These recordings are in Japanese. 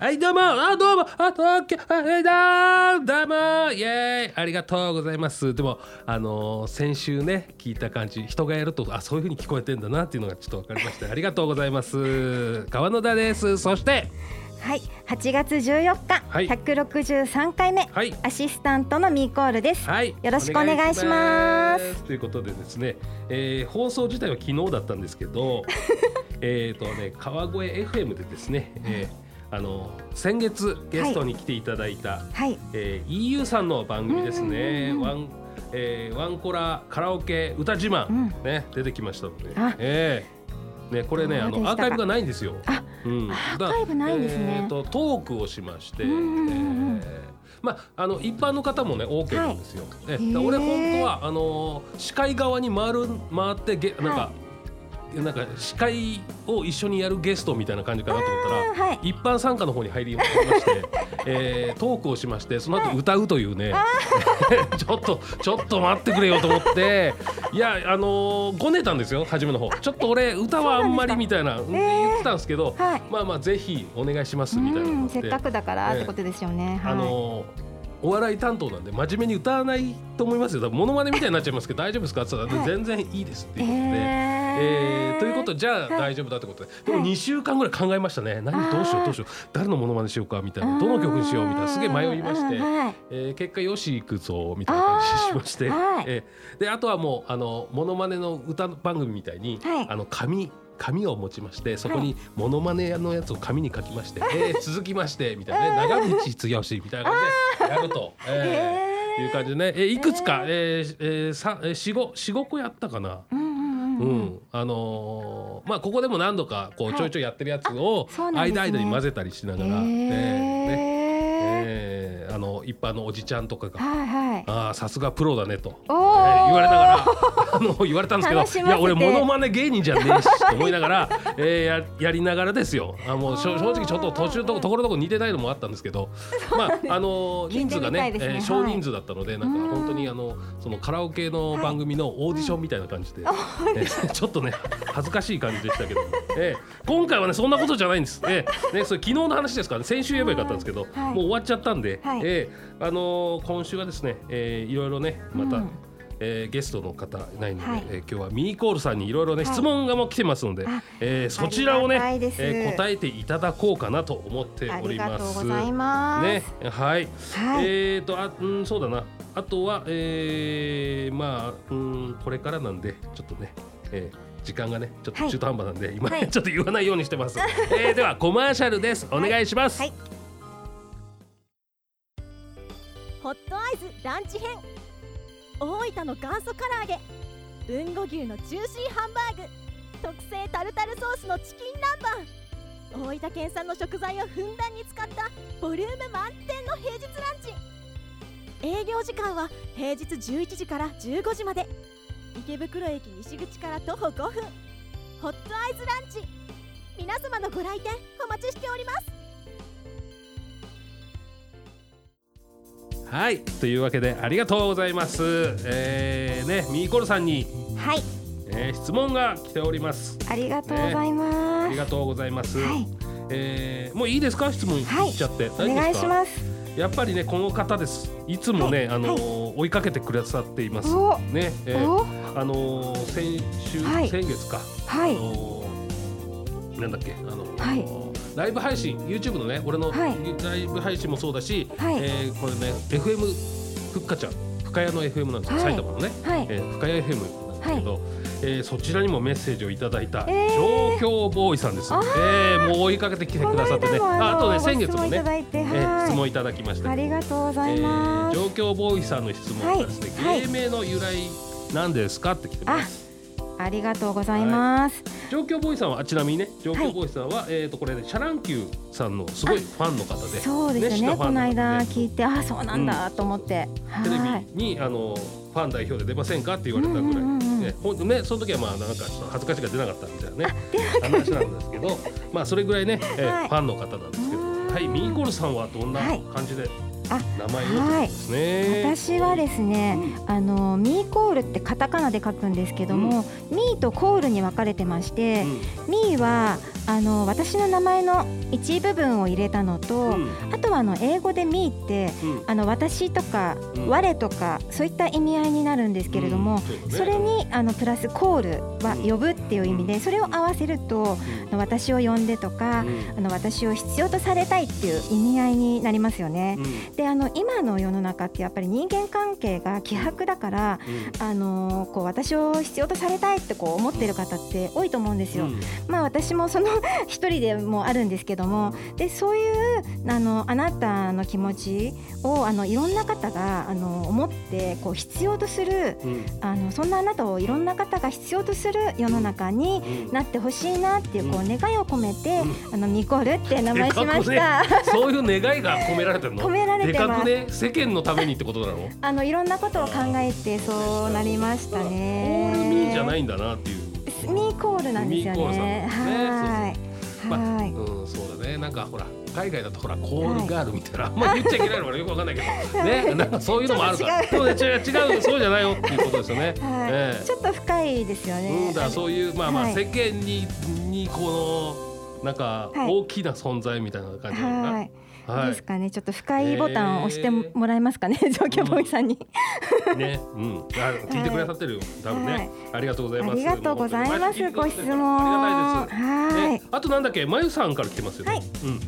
はいどうも。あどうも。あ東京。はいだどうも。イエーイ。ありがとうございます。でもあのー先週ね聞いた感じ。人がやるとあそういう風に聞こえてんだなっていうのがちょっと分かりまして。ありがとうございます。川野田です。そして。はい、8月14日、はい。163回目、はい。アシスタントのミーコールです。はい。よろしくお願いします。お願いしということでですね、えー放送自体は昨日だったんですけど えっとね川越 FM でですね、えーあの先月ゲストに来ていただいた、はい、えー EU さんの番組ですね、ワンえーワンコラカラオケ歌自慢、うん。ね出てきましたのであ、えーねこれねあのアーカイブがないんですよ。あ、うん、アーカイブないんですね。えーとトークをしまして、うんうんえーまああの一般の方もね OK なんですよ。えへー。俺本当はあの司会側に回る回ってゲなんか、はなんか司会を一緒にやるゲストみたいな感じかなと思ったら。はい、一般参加の方に入りまして、えートークをしましてその後歌うというね、ちょっとちょっと待ってくれよと思っていやあのーごねたんですよ初めの方。ちょっと俺歌はあんまりみたいなうん言ってたんですけど、はい、まあまあぜひお願いしますみたいなせっかくだからってことですよね。はい、あのーお笑い担当なんで真面目に歌わないと思いますよ。多分モノマネみたいになっちゃいますけど大丈夫ですか？って言ったら、はい。全然いいですっていうことで。ええーということじゃあはい。大丈夫だってことで、でもはい。2週間ぐらい考えましたね。何どうしようどうしよう。誰のモノマネしようかみたいな。どの曲にしようみたいな。すげえ迷いまして、はい、えー結果よし行くぞみたいな感じしまして、はいえーであとはもうあのモノマネの歌番組みたいに、はい。あの紙紙を持ちましてそこにモノマネのやつを紙に書きまして、えー続きましてみたいなね。長渕剛みたいな感じでやると。えーえー。いう感じでね、えーいくつか、えーえー、さえー四五四五個やったかな。うんうんあのーまあここでも何度かこうはいちょいちょいやってるやつを間々に混ぜたりしながら、えー。えーね。えーあの一般のおじちゃんとかがはいはい。「ああさすがプロだね」と、えおー。お、言われながら あの言われたんですけど「楽しませていや俺モノマネ芸人じゃねえし」と思いながら、えーややりながらですよ。あもう正直ちょっと途中とこところどころ似てないのもあったんですけどまああの人数がねね。えー少人数だったので、なんか本当にあのそのカラオケの番組のオーディションみたいな感じで、えー ちょっとね恥ずかしい感じでしたけど、えー今回はねそんなことじゃないんです。えーねそれ昨日の話ですから、ね、先週言えばよかったんですけど、はい。もう終わっちゃったんで、はい。えーあのー今週はですね、えーいろいろねまた、うん。えーゲストの方いないので、はい。えー今日はミーコールさんにいろいろね、はい。質問がもう来てますのであ、えーそちらをねえー答えていただこうかなと思っております。がとうございます。ね、はい。はい。えーとあうんそうだな。あとは、えー、まあうんこれからなんでちょっとね、えー時間がねちょっとはい。中途半端なんで、今、はい。ちょっと言わないようにしてます。えー、ではコマーシャルです。お願いします。はい。ホットアイズランチ編。大分の元祖唐揚げ。豊後牛のジューシーハンバーグ。特製タルタルソースのチキン南蛮。大分県産の食材をふんだんに使ったボリューム満点の平日ランチ。営業時間は平日11時から15時まで池袋駅西口から徒歩5分ホットアイズランチ皆様のご来店お待ちしておりますはいというわけでありがとうございます。えー、ねミーコルさんに、はい、えー、質問が来ております。ありがとうございます。ありがとうございます。はいえー、もういいですか？質問はいしちゃって、お願いします。やっぱりねこの方です。いつもね、はいあのー追いかけてくださっています。おね、えーお、あのー先週、はい。先月か、はい。あのーなんだっけ、あのーはい。ライブ配信 YouTube のね俺のはい。ライブ配信もそうだし、はい。えーこれね FM ふっかちゃん深谷の FM なんですよ、はい。埼玉のね、はい。えー深谷 FM なんですけど、えーそちらにもメッセージをいただいたえー。状況ボーイさんです、あえーもう追いかけてきてくださってね。ああとねご先月もね質問いえー質はい。問いただきましたありがとうござえいます。ー、状況ボーイさんの質問がですね、はい。芸名の由来なんですか？って来てます。ありがとうございます。上京ボーイさんはちなみにね上京ボーイさんは、えっ、とこれねシャ乱Q さんのすごいファンの方でそうですね。熱心なファこの間聞いて、あ、そうなんだと思って。テレ。ビにあのファン代表で出ませんか？って言われたぐらい、うんうんうんうんねほんねその時はまあなんか？ちょっと恥ずか？しが出なか？ったみたいなね話なんですけどまあそれぐらいね、えーはいファンの方なんですけどはいミーコルさんはどんな感じであ名前ですね、私はですね、あのミーコールってカタカナで書くんですけども、ミーとコールに分かれてまして、ミーはあの私の名前の一部分を入れたのと、うん。あとはあの英語で「me」ってうん。あの私とかうん。我とかそういった意味合いになるんですけれども、うん。それにあのプラスコールはうん呼ぶっていう意味でそれを合わせるとあの私を呼んでとかうん。あの私を必要とされたいっていう意味合いになりますよね。うんであの今の世の中ってやっぱり人間関係が希薄だからあのこう私を必要とされたいってこう思ってる方って多いと思うんですよ。うん。まあ私もその一人でもあるんですけどもでそういうあのあなたの気持ちをあのいろんな方があの思ってこう必要とするうん。あのそんなあなたをいろんな方が必要とする世の中にうん。なってほしいなっていうこうう願いを込めて、うあのミコールって名前しましでた。そういう願いが込められてるの？込められでかくね？世間のためにってことなのあのいろんなことを考えてそうなりましたね。オールミーじゃないんだなっていうミーコールなんですよね。はい。まあはい。うん、そうだね。なんかほら海外だとほらコールガールみたいな、あんまり言っちゃいけないのかなよくわかんないけど、ね、なんかそういうのもあるから。そうね違う違うそうじゃないよっていうことですよね。はい、ええちょっと深いですよね。うん、だそういうまあまあはい世間ににこのなんかはい大きな存在みたいな感じなのかな。はい。はですかね。ちょっと深いボタンを押してもらえますかね、状況ボーイさんに。い。ね、うん、あ聞いてくださってるよ。多分ね、はいありがとうございます。ありがとうございます。ご質問。ありがたいです。はいね。、あとなんだっけ、まゆさんから来てますよね。はいうん。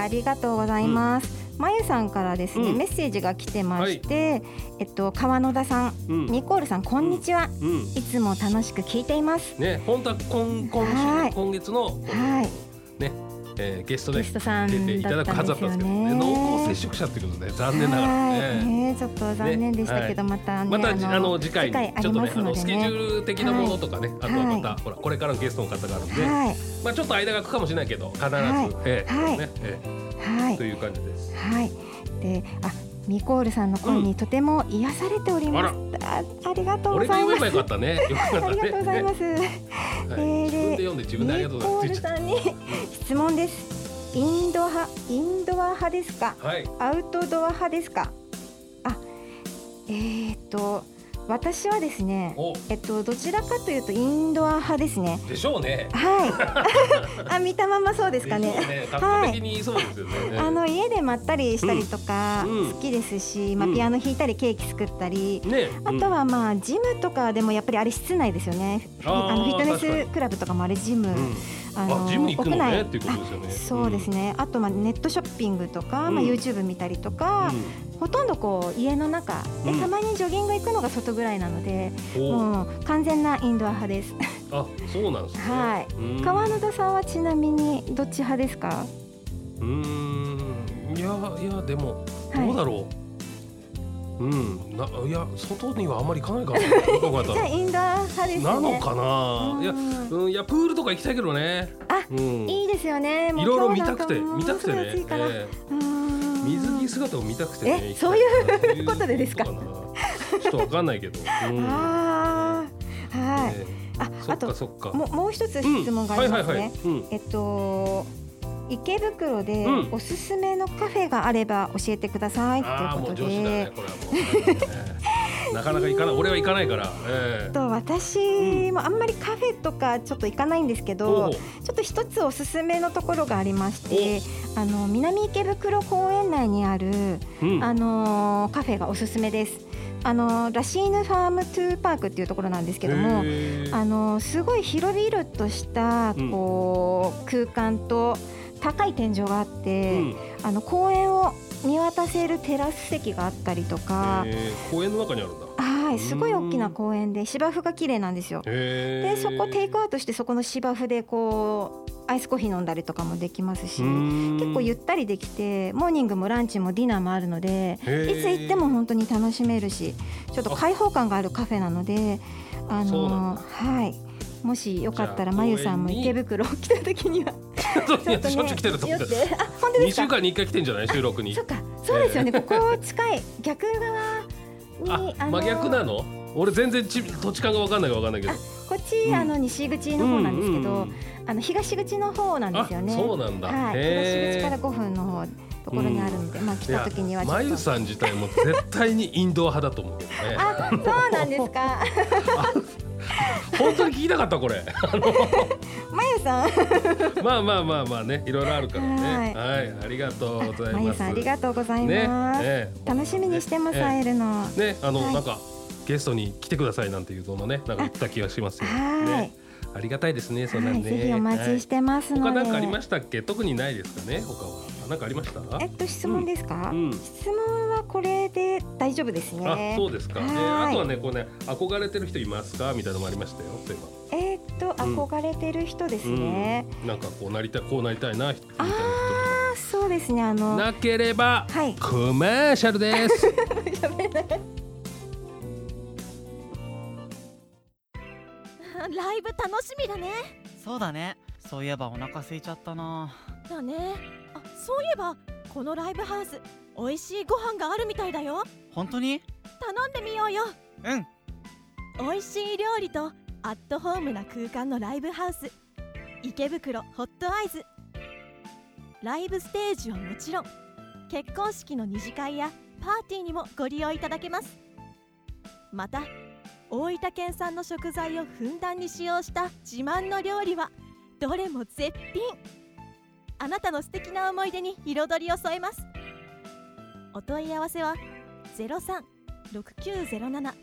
ありがとうございます。まゆさんからですね、うんメッセージが来てまして、えっと川野田さん、うん。ニコールさんこんにちは。うん。いつも楽しく聞いています。ね、本当は今今今月の、はい。ね、えー、ゲストで出ていただくはずだったんですけど、ね、ね濃厚接触者ということで残念ながらはい。ね。ねちょっと残念でしたけど、またねまたあの次回ちょっとねあのスケジュね。ール的なものとかね、あとはまた、はほらこれからのゲストの方があるんで、はい。まあちょっと間が空くかもしれないけど必ず、はい。ええはいねえはい。えという感じです。はい。で、あ、ミコールさんの声にとても癒されております。あありがとうございます。ったね。たね。ありがとうございます。ねはいえー自分で読んで自分でありがとうございますミコールさんに質問です。インド派、インドア派ですか？はい。アウトドア派ですか？あ、えー、っと私はですね、おえっとどちらかというとインドア派ですね。でしょうね。はい。あ、見たままそうですかねでしょう。ね。格好的にそうですよね。あの家でまったりしたりとかうんうん好きですし、まあうんピアノ弾いたりケーキ作ったり、ね、あとはまあジムとかでもやっぱりあれ室内ですよね。あーあのフィットネスクラブとかもあれジム、うん、うんあのあジムに行くの屋内ねっていうことですよね。そうですね。あとまあネットショッピングとか、うんまあ YouTube 見たりとうん。か、ほとんどこう家の中でうんたまにジョギング行くのが外ぐらいなので、もう完全なインドア派です。あそうなんですね。はいうん川野田さんはちなみにどっち派ですか？うーんいやいやでもはいどうだろう、うん。ないや外にはあんまり行かないから。な じゃあらインドア派ですね。なのかな、いやうんうんいやプールとか行きたいけどね。あうん。いいですよね。いろいろ見たくて見たくてね。ええ。うん。水着姿を見たくてねそういうなことでですか？ちょっとわかんないけど、うん。ああはい。ええ。あそっかあとそっか。もうもう一つうん質問がありますはいはいはい。ね。うん。えっと池袋でうん。おすすめのカフェがあれば教えてくださいとああもういうことで。なかなか行かない。俺は行かないから、ええ。と私もあんまりカフェとかちょっと行かないんですけほうほう。どちょっと一つおすすめのところがありましてあの南池袋公園内にあるうん。あのーカフェがおすすめです。あのーラシーヌファームトゥーパークっていうところなんですけども、あのーすごい広々としたうん。こう、空間と高い天井があって、うん。あの公園を見渡せるテラス席があったりとか、えー。公園の中にあるんだ。はい、すごい大きな公園で芝生が綺麗なんですよ。でそこテイクアウトしてそこの芝生でこうアイスコーヒー飲んだりとかもできますし。結構ゆったりできてモーニングもランチもディナーもあるのでいつ行っても本当に楽しめるしちょっと開放感があるカフェなのであのはい。もしよかったらまゆさんも池袋来た時にはいやしょっちゅう来てると思って。あ本当で二すか？週間に一回来てんじゃない？収録に。そっか。そうですよね、ここ近い逆側にあ真逆なの？俺全然ち土地勘が分かんないか分かんないけど。あこっち、うんあの西口の方なんですけど、うんうんうん。あの東口の方なんですよね。あそうなんだ。はい、東口から5分の方ところにあるので、まあ来た時にはちょっと。まゆさん自体も絶対にインドア派だと思うけどね。あ、そうなんですか。本当に聞きたかったこれ。まゆさん。まあまあまあまあねいろいろあるからね。ははいありがとうございまますゆさんありがとうございねます、ね楽しみにしてます、ね会えるの。ねあの、はい。なんかゲストに来てくださいなんていうのもねなんか言った気がしますよ。はい。ねありがたいですねそんなはい、んね。ぜひお待ちしてますので、はい他なんかありましたっけ？特にないですかね他はなんかありました？えっと質問ですか、うん質問はこれで大丈夫ですね。あそうですか、ね、はい。あとはねこうね憧れてる人いますか？みたいなのもありましたよそういえば。えっとうん憧れてる人ですね、うん、なんかこうなりたいこうなりたいなみたいなああそうですねあの。人なければはい。コマーシャルです ライブ楽しみだね。そうだね。そういえばお腹空いちゃったな。だね。あそういえばこのライブハウス美味しいご飯があるみたいだよ。本当に？頼んでみようよ。うん。美味しい料理とアットホームな空間のライブハウス。池袋ホットアイズ。ライブステージはもちろん結婚式の二次会やパーティーにもご利用いただけます。また大分県産の食材をふんだんに使用した自慢の料理はどれも絶品。あなたの素敵な思い出に彩りを添えます。お問い合わせは036907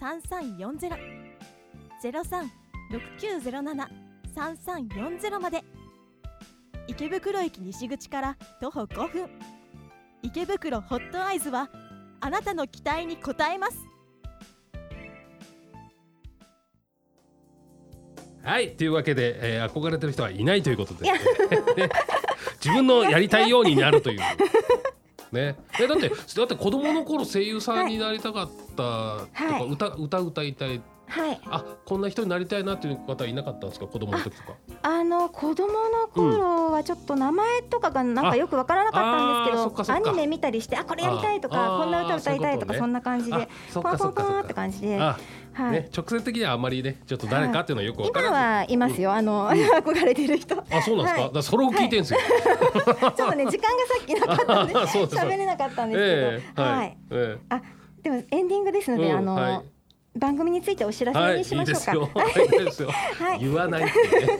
3340 036907-3340まで。池袋駅西口から徒歩5分。池袋ホットアイズはあなたの期待に応えます。はいというわけで、えー、憧れてる人はいないということで。自分のやりたいようになるという。ね、えだってだって子供の頃声優さんになりたかったとか、はい。歌歌歌いたい。はい。あこんな人になりたいなっていう方いなかったんですか？子供の時とか。あの子供の頃はちょっと名前とかがなんかよくわからなかったんですけどアニメ見たりしてあこれやりたいとかこんな歌歌いたいとかそんな感じあでポンポンポンってか感じで。あ、はい。ね直接的にはあまりねちょっと誰かっていうのはよくわから今ない、はいますよ。あの憧れてる人。ちょあそうなんですか、はい。だからそれを聞いてんですよ、っとね時間がさっきなかったんであそうです喋れなかったんですえけど。はい。えはい、えでもエンディングですのでえあのはい番組についてお知らせにしましょうか。はい、言わない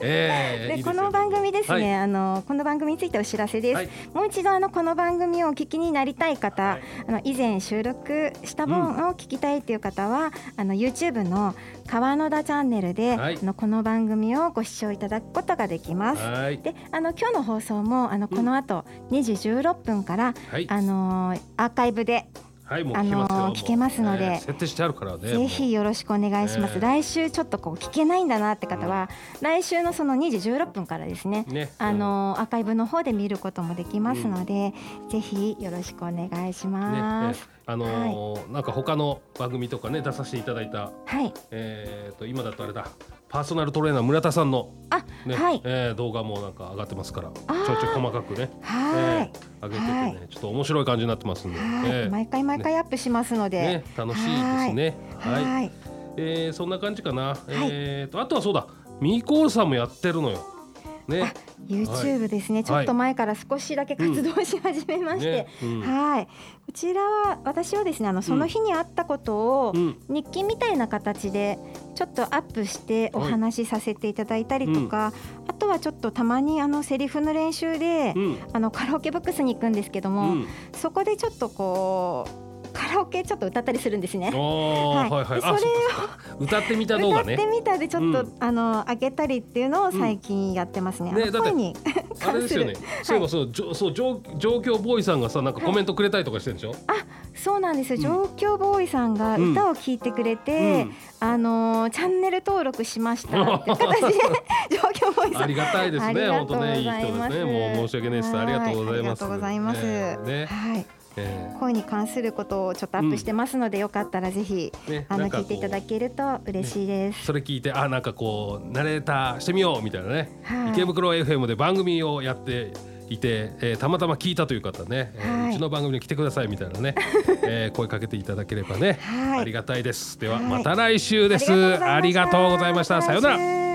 で。この番組ですね、はい。あのこの番組についてお知らせです、はい。もう一度あのこの番組をお聞きになりたい方、はい。あの以前収録した分を聞きたいという方は、あの YouTube の川野田チャンネルで、はい。あのこの番組をご視聴いただくことができます。はい。であの今日の放送もあのこの後2時16分から、はい。あのーアーカイブではい、もう聞けますのー聞けますのでええ設定してあるからね。ぜひよろしくお願いします、ええ来週ちょっとこう聞けないんだなって方は、来週のその2時16分からですね。あのーアーカイブの方で見ることもできますので、ぜひよろしくお願いします。あのーなんか他の番組とかね出させていただいた、はい、えっ、と今だとあれだパーソナルトレーナー村田さんのあ、ね、はい。えー動画もなんか上がってますから、ちょいちょい細かくね、はえー上げててね、はい。ちょっと面白い感じになってますんで、い、はい、ええ毎回毎回アップしますので、ね楽しいですね。はい、はい。えー、そんな感じかな。い。えっ、とあとはそうだミーコールさんもやってるのよ。ね。あ。YouTube ですね、ちょっと前から少しだけ活動し始めまして、ね。うん。はい、こちらは私はですねあのその日にあったことをうん。日記みたいな形でちょっとアップしてお話しさせていただいたりとか、あとはちょっとたまにあのセリフの練習で、うん。あのカラオケボックスに行くんですけどうも、ん。そこでちょっとこうカラオケちょっと歌ったりするんですね。ああはいはい。でそれあそっか歌ってみた動画ね歌って。みたでちょっと、うんあの上げたりっていうのを最近やってますね。ねだってにあれですよね。そういえばそうじょそう状状況ボーイさんがさなんかコメントくれたりとかしてるでしょ？そうなんですよ、うん状況ボーイさんがうん歌を聴いてくれて、あのーチャンネル登録しましたっていう形で 状況ボーイさんありがたいですね。本当ねいい人ですね。もう申し訳ないです。ありがとうございます。はありがとうございます。えーね。はい、え声に関することをちょっとアップしてますので、よかったらぜひーねあの聞いていただけると嬉しいです。それ聞いてあなんかこうナレーターしてみようみたいなね。はい池袋 FM で番組をやっていて、えーたまたま聞いたという方ね、えーはいうちの番組に来てくださいみたいなね、えー声かけていただければね、はいありがたいです。では、はいまた来週です。あありりがとうございました。さようなら。